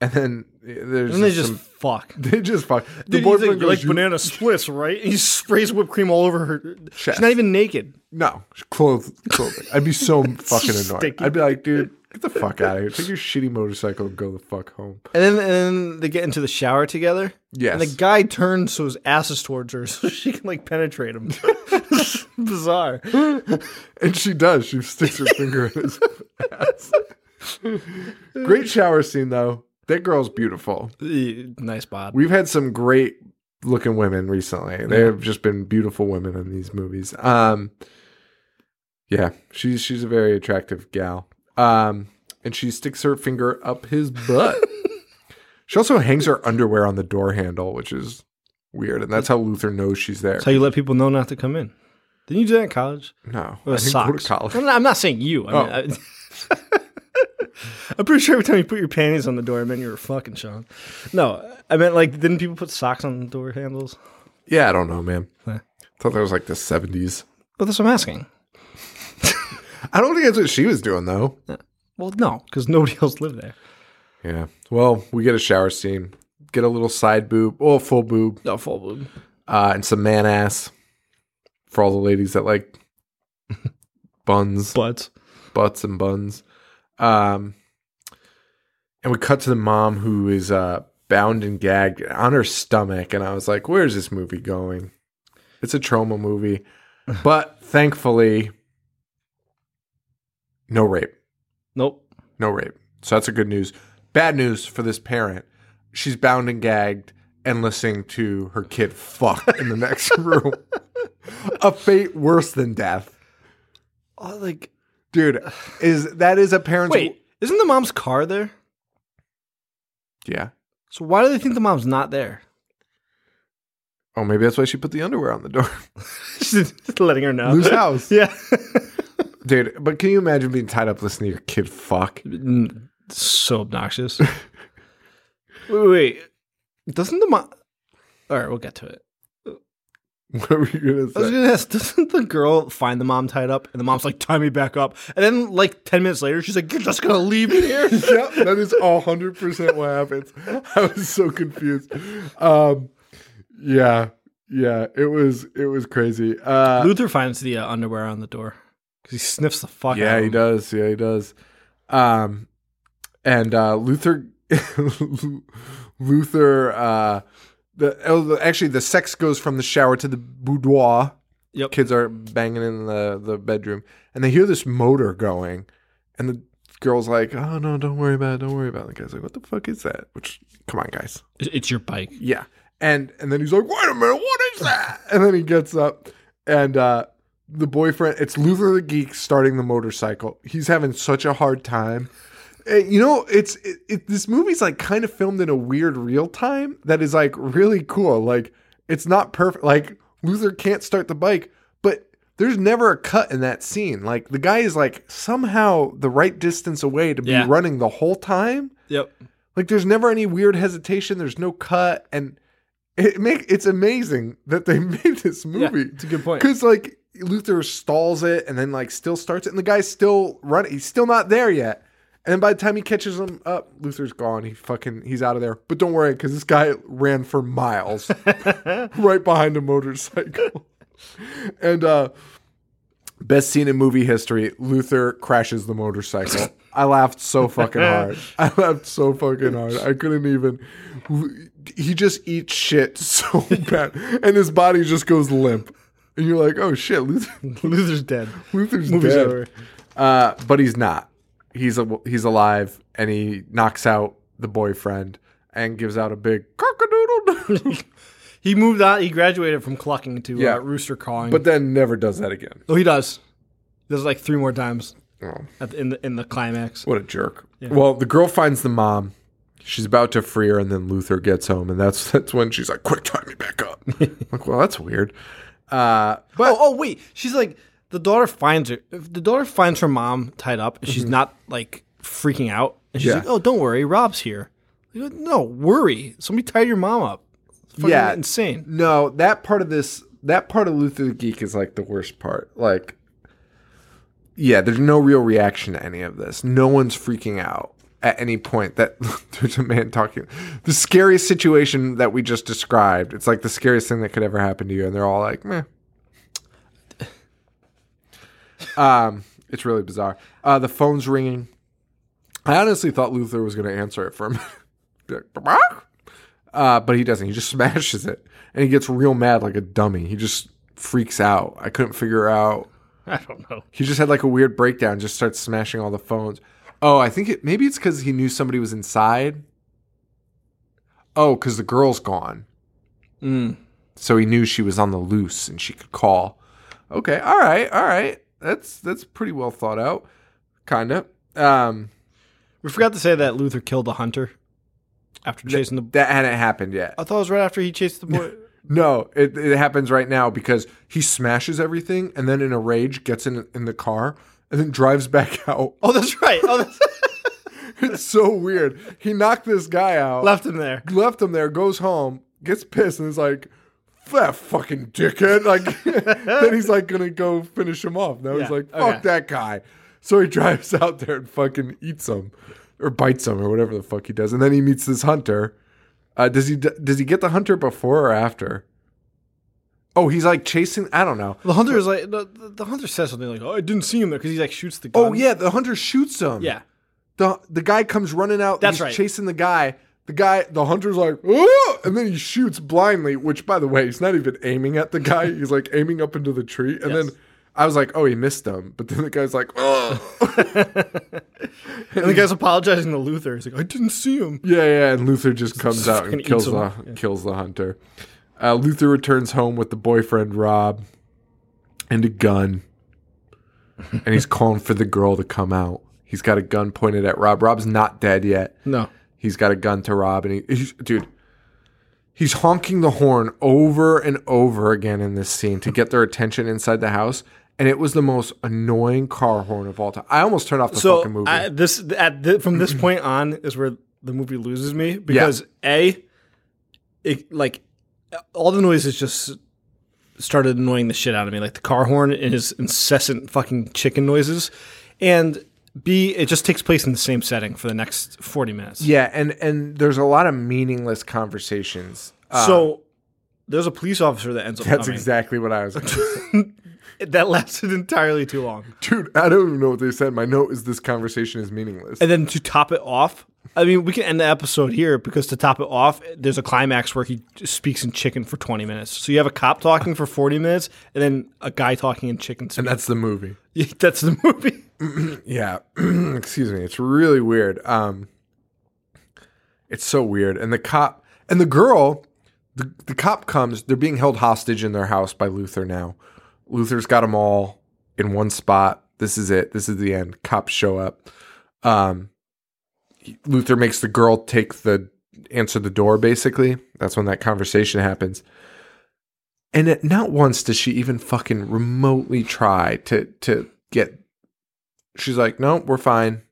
and then eh, there's And they just some- fuck. <laughs> they just fuck. The Dude, like, boyfriend like goes, "You- banana splits, right? And he sprays whipped cream all over her. Chest. She's not even naked. No, clothes, clothing. I'd be so <laughs> fucking annoyed. Sticky. I'd be like, dude, get the fuck out of here. Take your shitty motorcycle and go the fuck home. And then, and then they get into the shower together. Yes. And the guy turns so his ass is towards her <laughs> so she can like penetrate him. Bizarre. And she does. She sticks her finger in his ass. great shower scene, though. That girl's beautiful. Nice bod. We've had some great looking women recently. They have just been beautiful women in these movies. Um, yeah, she's she's a very attractive gal. Um, and she sticks her finger up his butt. <laughs> she also hangs her underwear on the door handle, which is weird, and that's how Luther knows she's there. That's how you let people know not to come in. Didn't you do that in college? No, With I didn't go to college. I'm not, I'm not saying you. I mean, I, <laughs> I'm pretty sure every time you put your panties on the door, it meant you were fucking Sean. No, I meant like, didn't people put socks on the door handles? Yeah, I don't know, man. Eh. thought that was like the seventies. But that's what I'm asking. <laughs> I don't think that's what she was doing though. Well, no, because nobody else lived there. Yeah. Well, we get a shower scene, get a little side boob, oh, full boob, No, full boob. uh, and some man ass for all the ladies that like <laughs> buns. Butts. butts and buns. Um, and we cut to the mom who is uh, bound and gagged on her stomach, and I was like, "Where's this movie going?" It's a trauma movie, <laughs> but thankfully, no rape, Nope. no rape. So that's a good news. Bad news for this parent: she's bound and gagged and listening to her kid fuck in the next <laughs> room. a fate worse than death. Oh, like dude is that is a parent's wait, isn't the mom's car there? Yeah So why do they think the mom's not there? oh maybe that's why she put the underwear on the door <laughs> Just letting her know. Loose house. <laughs> Yeah. dude but can you imagine being tied up listening to your kid fuck Mm, so obnoxious. <laughs> wait, wait, wait. Doesn't the mom? All right, we'll get to it. <laughs> what were you gonna say? I was gonna ask, doesn't the girl find the mom tied up, and the mom's like, "Tie me back up," and then like ten minutes later, she's like, "You're just gonna leave me here." <laughs> yep that is 100% what happens. I was so confused. Um yeah yeah it was it was crazy. Uh Luther finds the uh, underwear on the door because he sniffs the fuck. out yeah he does. Yeah he does. Um and uh luther <laughs> luther uh the oh, actually the sex goes from the shower to the boudoir Yep. kids are banging in the the bedroom and they hear this motor going and the girl's like oh no don't worry about it don't worry about it the guy's like what the fuck is that which come on guys It's- It's your bike. yeah. And and then he's like, wait a minute, what is that? <laughs> And then he gets up and uh the boyfriend it's Luther the Geek starting the motorcycle. He's having such a hard time. Eh, You know, it's it, it, this movie's like kind of filmed in a weird real time that is like really cool. Like it's not perfect. Like Luther can't start the bike, but there's never a cut in that scene. Like the guy is like somehow the right distance away to be Yeah. running the whole time. Yep. Like there's never any weird hesitation. There's no cut, and it make it's amazing that they <laughs> made this Yeah, movie it's a good point. because like Luther stalls it and then like still starts it, and the guy's still running. He's still not there yet. And by the time he catches him up, Luther's gone. He fucking he's out of there. But don't worry, because this guy ran for miles <laughs> right behind a motorcycle. and uh best scene in movie history, Luther crashes the motorcycle. I laughed so fucking hard. <laughs> I laughed so fucking hard. I couldn't even he just eats shit so <laughs> bad and his body just goes limp. And you're like, "Oh shit, Luther, Luther's dead. Luther's Movie's dead." Uh, but he's not. He's a, he's alive, and he knocks out the boyfriend and gives out a big cockadoodle. <laughs> He moved on. He graduated from clucking to Yeah. uh, rooster cawing. but then never does that again. oh, he does. He does like three more times Oh, at the, in the in the climax. what a jerk. Well, the girl finds the mom. She's about to free her, and then Luther gets home, and that's <laughs> that's when she's like, "Quick, tie me back up." <laughs> like, well, that's weird. Uh, but oh, oh, wait. She's like the daughter finds her. The daughter finds her mom tied up, and she's not like freaking out, and she's Mm-hmm. Yeah. like, "Oh, don't worry, Rob's here." Go, no, worry. Somebody tied your mom up. It's Yeah. insane. No, that part of this, that part of Luther the Geek is like the worst part. Like, yeah, there's no real reaction to any of this. No one's freaking out at any point that <laughs> there's a man talking. The scariest situation that we just described, it's like the scariest thing that could ever happen to you. And they're all like, meh. Um, it's really bizarre. Uh, the phone's ringing. I honestly thought Luther was going to answer it for a <laughs> minute. Uh, but he doesn't. He just <laughs> smashes it, and he gets real mad like a dummy. He just freaks out. I couldn't figure out. <laughs> I don't know. He just had like a weird breakdown. Just starts smashing all the phones. Oh, I think it maybe it's because he knew somebody was inside. Oh, because the girl's gone, Mm. so he knew she was on the loose and she could call. Okay, all right, all right. That's that's pretty well thought out, kind of. Um, We forgot to say that Luther killed the hunter after chasing the. that hadn't happened yet. I thought it was right after he chased the boy. <laughs> No, it, it happens right now because he smashes everything and then in a rage gets in in the car and then drives back <laughs> out. oh, that's right. Oh, that's <laughs> It's so weird. He knocked this guy out, left, left him there. left him there, goes home, gets pissed, and is like, "That fucking dickhead!" Like, <laughs> then he's like gonna go finish him off. Now he's Yeah, like, "Fuck okay. that guy." So he <laughs> drives out there and fucking eats him, or bites him, or whatever the fuck he does. And then he meets this hunter. Uh, does he does he get the hunter before or after? Oh, he's like chasing. I don't know. The hunter is like the, the, the hunter says something like, "Oh, I didn't see him there," because he like shoots the gun. Oh yeah, the hunter shoots him. yeah. the the guy comes running out. That's he's right. Chasing the guy. The guy, the hunter's like, "Ah!" and then he shoots blindly. Which, by the way, he's not even aiming at the guy. He's like aiming up into the tree. And Yes. then I was like, "Oh, he missed him." But then the guy's like, "Oh, <laughs> And the guy's apologizing to Luther. He's like, "I didn't see him." yeah, yeah." And Luther just comes out and kills the. Yeah. kills the hunter. Uh, Luther returns home with the boyfriend Rob and a gun, and he's calling for the girl to come out. He's got a gun pointed at Rob. Rob's not dead yet. No. He's got a gun to Rob, and he, he's, dude, he's honking the horn over and over again in this scene to get their attention inside the house. And it was the most annoying car horn of all time. I almost turned off the So fucking movie. I, this at thi- from this <clears throat> point on is where the movie loses me because a, it like all the noises just started annoying the shit out of me, like the car horn and his incessant fucking chicken noises, and b it just takes place in the same setting for the next forty minutes. yeah, and and there's a lot of meaningless conversations. Uh, so there's a police officer that ends up that's coming. exactly what I was. <laughs> That lasted entirely too long. Dude, I don't even know what they said. My note is this conversation is meaningless. And then to top it off, I mean, we can end the episode here because to top it off, there's a climax where he speaks in chicken for 20 minutes. So you have a cop talking for 40 minutes and then a guy talking in chicken speak. and that's the movie. <laughs> That's the movie. <clears throat> Yeah. <clears throat> Excuse me. It's really weird. Um it's so weird. And the cop and the girl, the, the cop comes, they're being held hostage in their house by Luther now. Luther's got them all in one spot. This is it. This is the end. Cops show up. Um Luther makes the girl take the answer the door basically. That's when that conversation happens. And it, not once does she even fucking remotely try to to get She's like, "No, we're fine.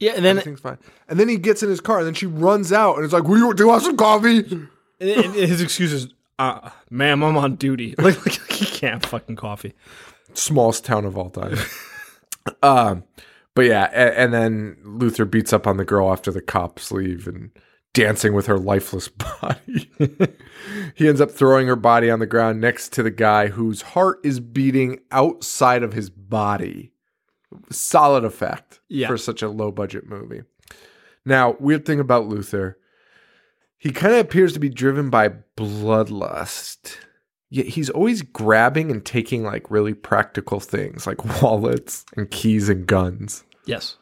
Yeah, and then Everything's fine." And then he gets in his car, and then she runs out, and it's like, "Will you do you want some coffee?" and- and his excuse is, uh, ma'am, I'm on duty. <laughs> Like, like he can't fucking coffee. Smallest town of all time. <laughs> um, but yeah, and, and then Luther beats up on the girl after the cops leave, and dancing with her lifeless <laughs> body. he ends up throwing her body on the ground next to the guy whose heart is beating outside of his body. Solid effect Yeah. for such a low budget movie. Now, weird thing about Luther, he kind of appears to be driven by bloodlust. Yet he's always grabbing and taking like really practical things like <laughs> wallets and keys and guns. Yes.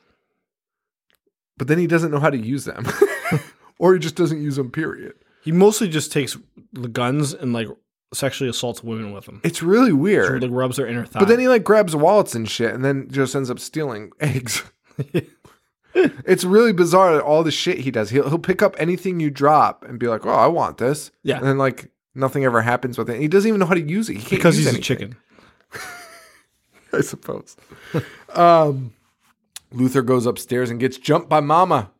But then he doesn't know how to use them. <laughs> or he just doesn't use them, period. He mostly just takes the guns and like sexually assaults women with them. It's really weird. like rubs their inner thigh. But then he like grabs wallets and shit and then just ends up stealing <laughs> eggs. <laughs> it's really bizarre all the shit he does. He'll he'll pick up anything you drop and be like, "Oh, I want this." Yeah. And then like nothing ever happens with it. He doesn't even know how to use it. He can't because use he's a chicken. I suppose. um Luther goes upstairs and gets jumped by Mama.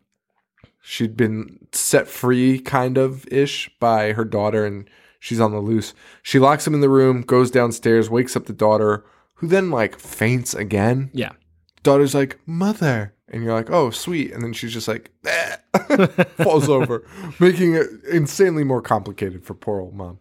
She'd been set free, kind of ish, by her daughter, and she's on the loose. She locks him in the room, goes downstairs, wakes up the daughter, who then like faints again. Yeah. Daughter's like, Mother. And you're like, Oh, sweet. And then she's just like, "Eh," <laughs> falls over, <laughs> making it insanely more complicated for poor old mom.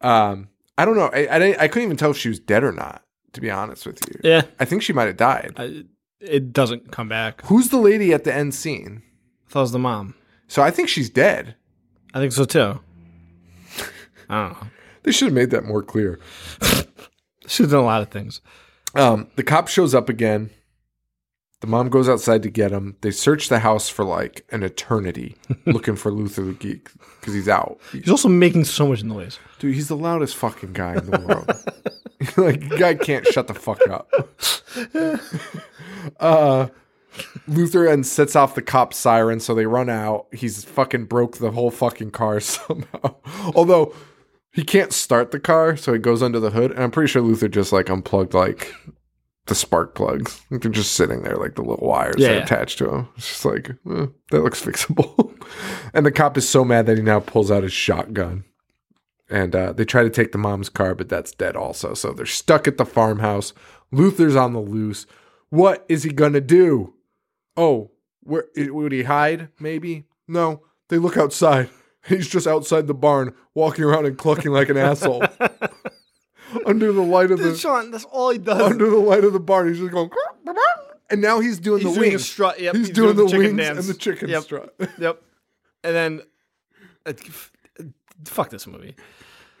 Um, I don't know. I, I, I couldn't even tell if she was dead or not, to be honest with you. Yeah. I think she might have died. I, it doesn't come back. Who's the lady at the end scene? I thought it was the mom. So I think she's dead. I think so too. I don't know. They should have made that more clear. She's done a lot of things. Um, the cop shows up again. The mom goes outside to get him. They search the house for like an eternity <laughs> looking for Luther the Geek because he's out. He's also making so much noise. Dude, he's the loudest fucking guy in the world. <laughs> <laughs> like, guy can't shut the fuck up. <laughs> uh, Luther and sets off the cop siren, so they run out. He's fucking broke the whole fucking car <laughs> somehow. Although he can't start the car, so he goes under the hood. And I'm pretty sure Luther just like unplugged like the spark plugs. Like, they're just sitting there, like the little wires Yeah, that are yeah. attached to him. It's just like eh, that looks fixable. and the cop is so mad that he now pulls out his shotgun and uh, they try to take the mom's car, but that's dead also. So they're stuck at the farmhouse. Luther's on the loose. What is he gonna do? Oh, where would he hide? Maybe no. They look outside. <laughs> He's just outside the barn, walking around and clucking like an asshole. <laughs> under the light of the Sean, that's all he does. under the light of the barn, he's just going. And now he's doing He's the doing wings. strut. Yep, he's, doing, the, chicken wings dance. and the chicken Yep. strut. <laughs> Yep. And then, fuck this movie. <laughs>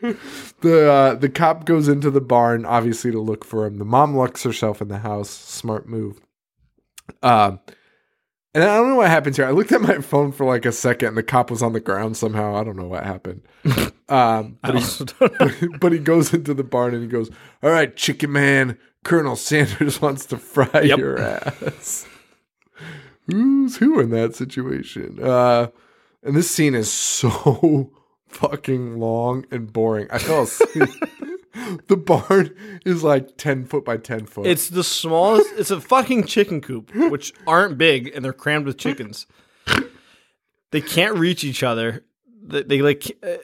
the uh, the cop goes into the barn, obviously to look for him. The mom locks herself in the house. Smart move. Um, and I don't know what happens here. I looked at my phone for like a second, and the cop was on the ground somehow. I don't know what happened. <laughs> Um, but, he, also don't know. <laughs> but he goes into the barn and he goes, "All right, Chicken Man, Colonel Sanders wants to fry Yep. your ass." Who's who in that situation? Uh, and this scene is so fucking long and boring. I fell asleep. <laughs> the barn is like ten foot by ten foot. It's the smallest. It's a fucking chicken coop, which aren't big, and they're crammed with chickens. They can't reach each other. They, they like. Uh,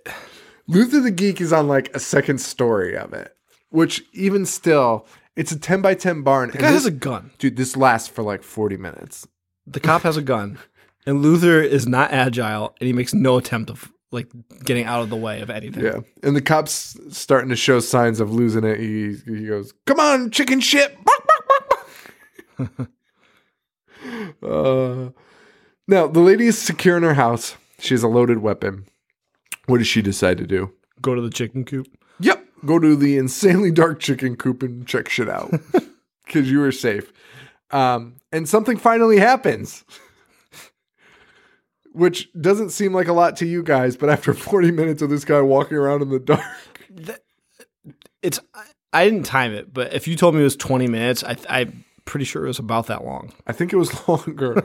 Luther the Geek is on like a second story of it, which even still, it's a ten by ten barn. the guy has a gun. dude. This lasts for like forty minutes. The cop has a gun, and Luther is not agile, and he makes no attempt of like getting out of the way of anything. Yeah, and the cops starting to show signs of losing it. He he goes, "Come on, chicken shit!" Bark, bark, bark, bark." <laughs> uh, now the lady is secure in her house. She has a loaded weapon. What does she decide to do? Go to the chicken coop. Yep, go to the insanely dark chicken coop and check shit out <laughs> because you were safe. Um, and something finally happens. Which doesn't seem like a lot to you guys, but after <laughs> 40 minutes of this guy walking around in the dark, It's I, didn't time it, but if you told me it was twenty minutes, I, I'm pretty sure it was about that long. I think it was <laughs> longer.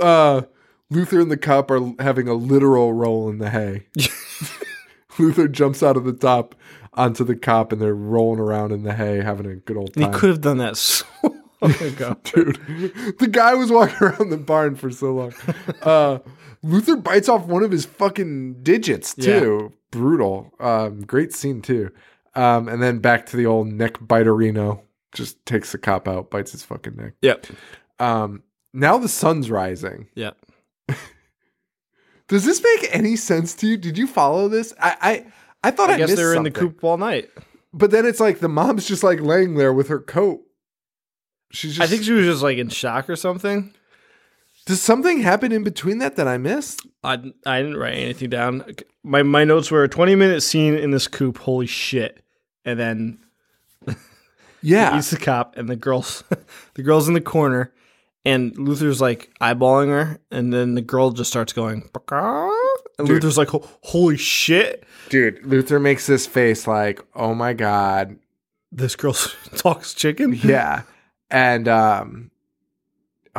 uh, Luther and the cop are having a literal roll in the hay. <laughs> Luther jumps out of the top onto the cop, and they're rolling around in the hay, having a good old time. he could have done that so long ago. Dude, the guy was walking around the barn for so long. Uh, Luther bites off one of his fucking digits too. Brutal. Um, great scene too. Um, and then back to the old neck biterino. Just takes the cop out, bites his fucking neck. Yep. Um, now the sun's rising. Yep. <laughs> Does this make any sense to you? Did you follow this? I I, I thought I, I guess missed they were in the coop all night. But then it's like the mom's just like laying there with her coat. She's just I think she was just like in shock or something. Does something happen in between that that I missed? I, I didn't write anything down. My my notes were a 20 minute scene in this coop. Holy shit! And then <laughs> Yeah. he's the cop, and the girls <laughs> the girl's in the corner, and Luther's like eyeballing her, and then the girl just starts going. "Baka?" And Dude. Luther's like, "Holy shit!" Dude, Luther makes this face like, "Oh my god." This girl <laughs> talks chicken. Yeah. And um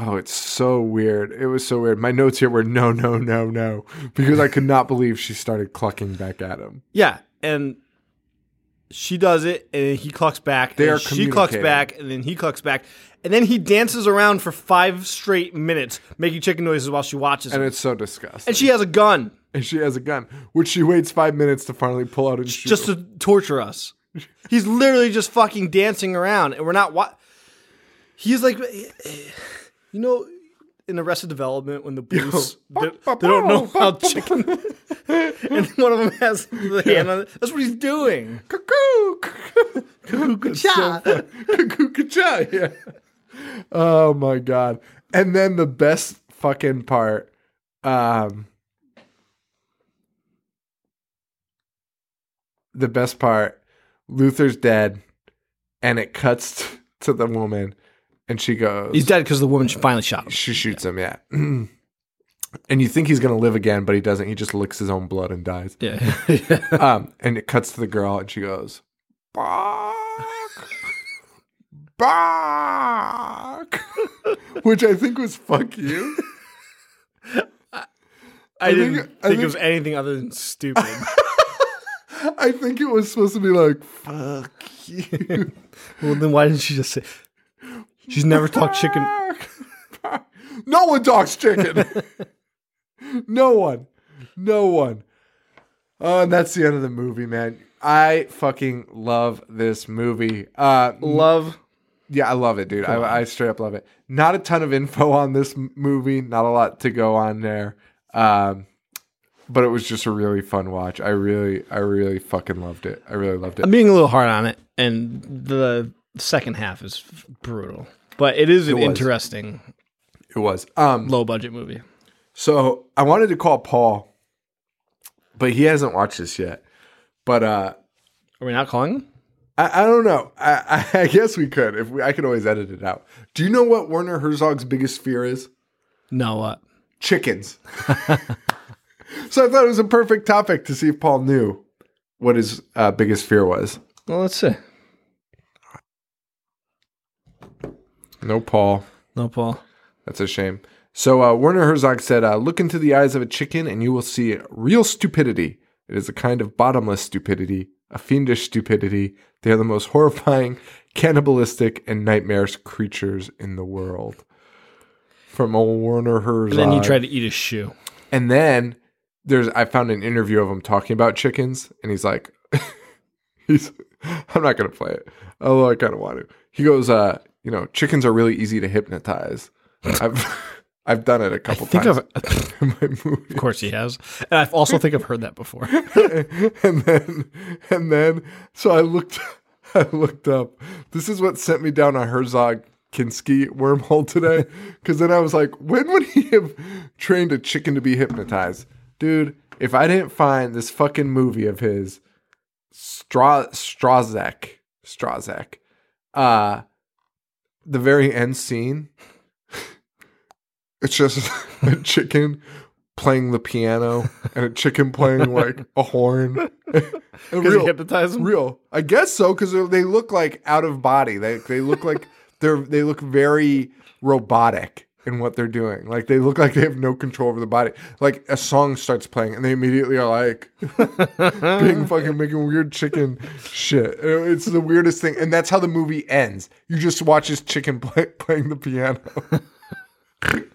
Oh, it's so weird. It was so weird. My notes here were no, no, no, no, because I could not believe she started clucking back at him. Yeah, and she does it, and he clucks back. They and she clucks back, and then he clucks back, and then he dances around for five straight minutes, making chicken noises while she watches And him. it's so disgusting. And she has a gun And she has a gun, which she waits five minutes to finally pull out and shoot. just to torture us. <laughs> He's literally just fucking dancing around, and we're not what. He's like, you know, in Arrested Development when the police they, they don't know how chicken, <laughs> and one of them has the hand on it. That's what he's doing. cuckoo, cuckoo, It's so fun. cuckoo, Yeah. Oh my god! And then the best fucking part. Um, the best part. Luther's dead, and it cuts t- <laughs> to the woman, and she goes. He's dead because the woman finally shot him. She shoots him. Yeah. <clears throat> and you think he's gonna live again, but he doesn't. He just licks his own blood and dies. Yeah. <laughs> Um, and it cuts to the girl, and she goes, "Bark, bark," <laughs> which I think was "fuck you." I, didn't think- think, I it was anything other than stupid. <laughs> I think it was supposed to be like "fuck you." well, then why didn't she just say? She's never talked chicken. Bark, <laughs> bark. No one talks chicken. <laughs> no one. No one. Oh, and that's the end of the movie, man. I fucking love this movie. Uh, Love. Yeah, I love it, dude. I, I straight up love it. Not a ton of info <laughs> on this movie. Not a lot to go on there. Um, but it was just a really fun watch. I really, I really fucking loved it. I really loved it. I'm being a little hard on it, and the second half is brutal. But it is an interesting It was. Um, low budget movie. so I wanted to call Paul, but he hasn't watched this yet. But uh, Are we not calling him? I, I don't know. I, I, <laughs> I guess we could. If we, I could always edit it out. Do you know what Werner Herzog's biggest fear is? No, what? chickens. <laughs> so I thought it was a perfect topic to see if Paul knew what his uh, biggest fear was. Well, let's see. No, Paul. No, Paul. That's a shame. So uh, Werner Herzog said, uh, "Look into the eyes of a chicken, and you will see real stupidity. It is a kind of bottomless stupidity, a fiendish stupidity. They are the most horrifying, cannibalistic, and nightmarish creatures in the world." From old Werner Herzog. And then he tried to eat a shoe. And then there's I found an interview of him talking about chickens, and he's like, <laughs> he's I'm not gonna play it, although I kind of want to. He goes, uh, you know, chickens are really easy to hypnotize. <laughs> I've I've done it a couple think times I've, <laughs> in my movie. of course he has, and I also think I've heard that before. <laughs> and then and then so I looked I looked up. This is what sent me down a Herzog Kinski wormhole today. Cause then I was like, when would he have trained a chicken to be hypnotized? Dude, if I didn't find this fucking movie of his Stra Stroszek Stroszek, uh the very end scene, it's just <laughs> a chicken playing the piano and a chicken playing like a horn. <laughs> And Because he real, hypnotized him. real, I guess so because they look like out of body. They they look like <laughs> they're they look very robotic in what they're doing. Like they look like they have no control over the body. Like a song starts playing and they immediately are like <laughs> being fucking making weird chicken shit. It's the weirdest thing, and that's how the movie ends. You just watch this chicken play, <laughs> playing the piano. <laughs>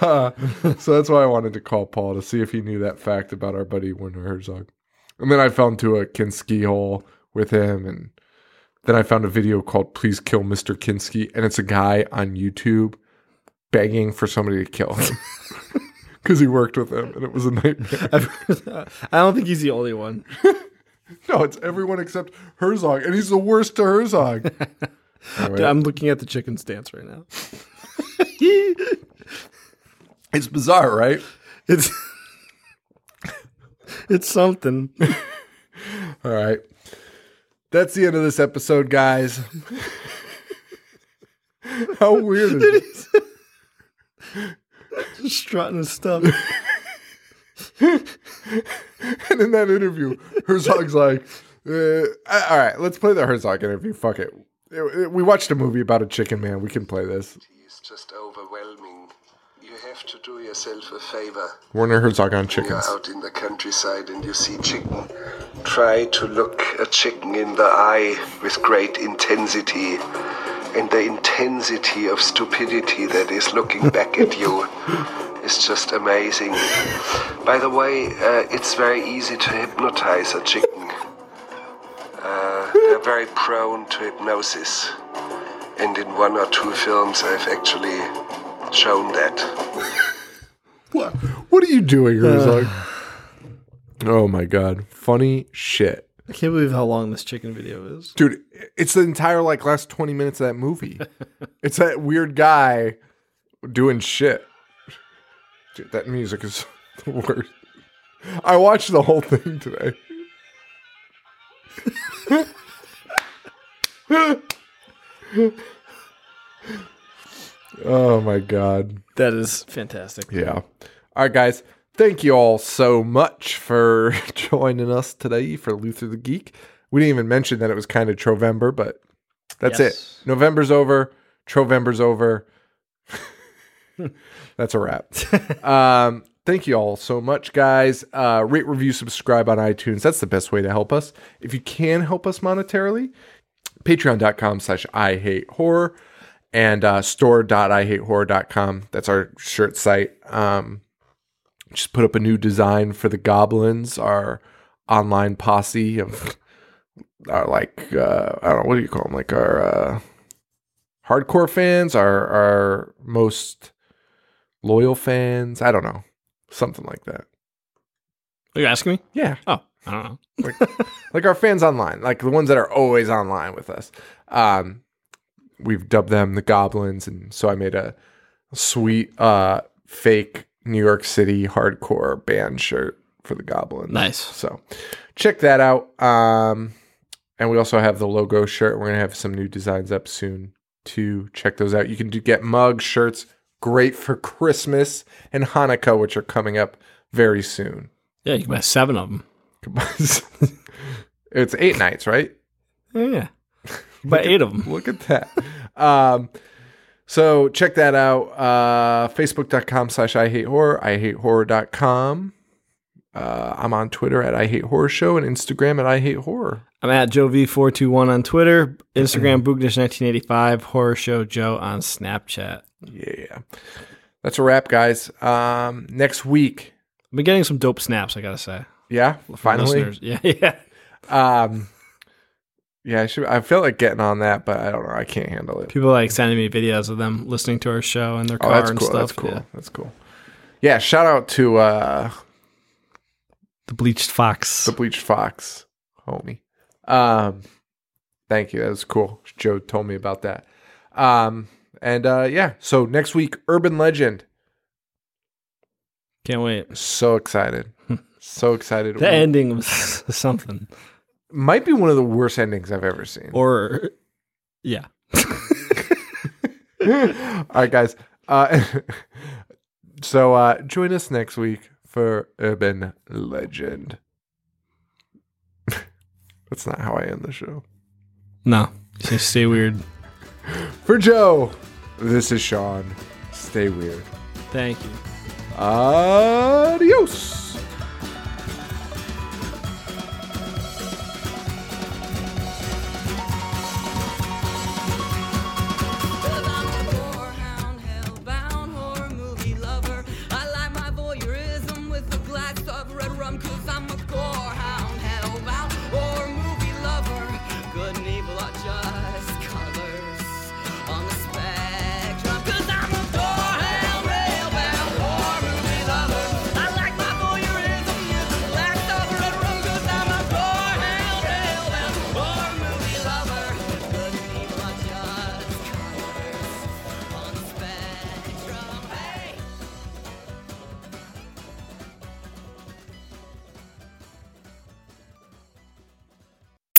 Uh, so that's why I wanted to call Paul to see if he knew that fact about our buddy Werner Herzog. And then I fell into a Kinski hole with him, and then I found a video called "Please Kill Mr. Kinski," and it's a guy on YouTube begging for somebody to kill him <laughs> because he worked with him, and it was a nightmare. I don't think he's the only one. <laughs> no, it's everyone except Herzog, and he's the worst to Herzog. <laughs> Anyway, I'm looking at the chicken stance right now. it's bizarre, right? It's it's something. All right. That's the end of this episode, guys. <laughs> How weird is it? <laughs> Just strutting his stuff. <laughs> And in that interview, Herzog's like, uh, all right, let's play the Herzog interview. Fuck it. We watched a movie about a chicken man. We can play this. It's just overwhelming. Have to do yourself a favor. Werner Herzog on You're chickens. out in the countryside and you see chicken. Try to look a chicken in the eye with great intensity. And the intensity of stupidity that is looking back at you is just amazing. By the way, uh, it's very easy to hypnotize a chicken. Uh, they're very prone to hypnosis. And in one or two films, I've actually shown that. What, what are you doing, uh. Herzog? oh my God. Funny shit. I can't believe how long this chicken video is. Dude, it's the entire like last 20 minutes of that movie. <laughs> it's that weird guy doing shit. Dude, that music is <laughs> the worst. I watched the whole thing today. <laughs> oh my god. That is fantastic. Yeah. All right, guys. Thank you all so much for <laughs> joining us today for Luther the Geek. We didn't even mention that it was kind of Trovember, but that's Yes. it. November's over. Trovember's over. <laughs> that's a wrap. <laughs> um, thank you all so much, guys. Uh, rate, review, subscribe on iTunes. That's the best way to help us. If you can help us monetarily, patreon.com slash I hate horror and uh, store.ihatehorror.com. That's our shirt site. Um, just put up a new design for the goblins, our online posse of our like uh, I don't know what do you call them, like our uh, hardcore fans, our our most loyal fans. I don't know. something like that. Are you asking me? Yeah, Oh, I don't know. like, like our fans online, like the ones that are always online with us. Um, we've dubbed them the Goblins, and so I made a sweet uh, fake New York City hardcore band shirt for the Goblins. Nice. So check that out. Um, and we also have the logo shirt. We're gonna have some new designs up soon to check those out. You can do, get mugs, shirts, great for Christmas and Hanukkah, which are coming up very soon. Yeah, you can buy seven of them. <laughs> it's eight nights, right? Yeah, Buy eight of them. Look at that. um, so check that out. Uh, Facebook.com slash I hate horror, I hate horror.com. Uh, I'm on Twitter at I hate horror show and Instagram at I hate horror. I'm at Joe V421 on Twitter, Instagram Boognish1985, Horror Show Joe on Snapchat. Yeah. That's a wrap, guys. Um, next week. I've been getting some dope snaps, I gotta say. Yeah, finally. listeners. <laughs> Yeah, yeah. Um, yeah, I should. I feel like getting on that, but I don't know. I can't handle it. People like sending me videos of them listening to our show in their Oh, car that's and cool. stuff. That's cool. Yeah. That's cool. Yeah, shout out to uh, The Bleached Fox. the Bleached Fox, homie. Um, thank you. That was cool. Joe told me about that. Um, and uh, yeah, so next week, Urban Legend. Can't wait. So excited. <laughs> so excited. The ending was <laughs> something. Might be one of the worst endings I've ever seen. Or, yeah. <laughs> All right, guys. Uh, <laughs> so uh, join us next week for Urban Legend. <laughs> That's not how I end the show. No, just stay weird. For Joe, this is Sean. Stay weird. Thank you. Adios.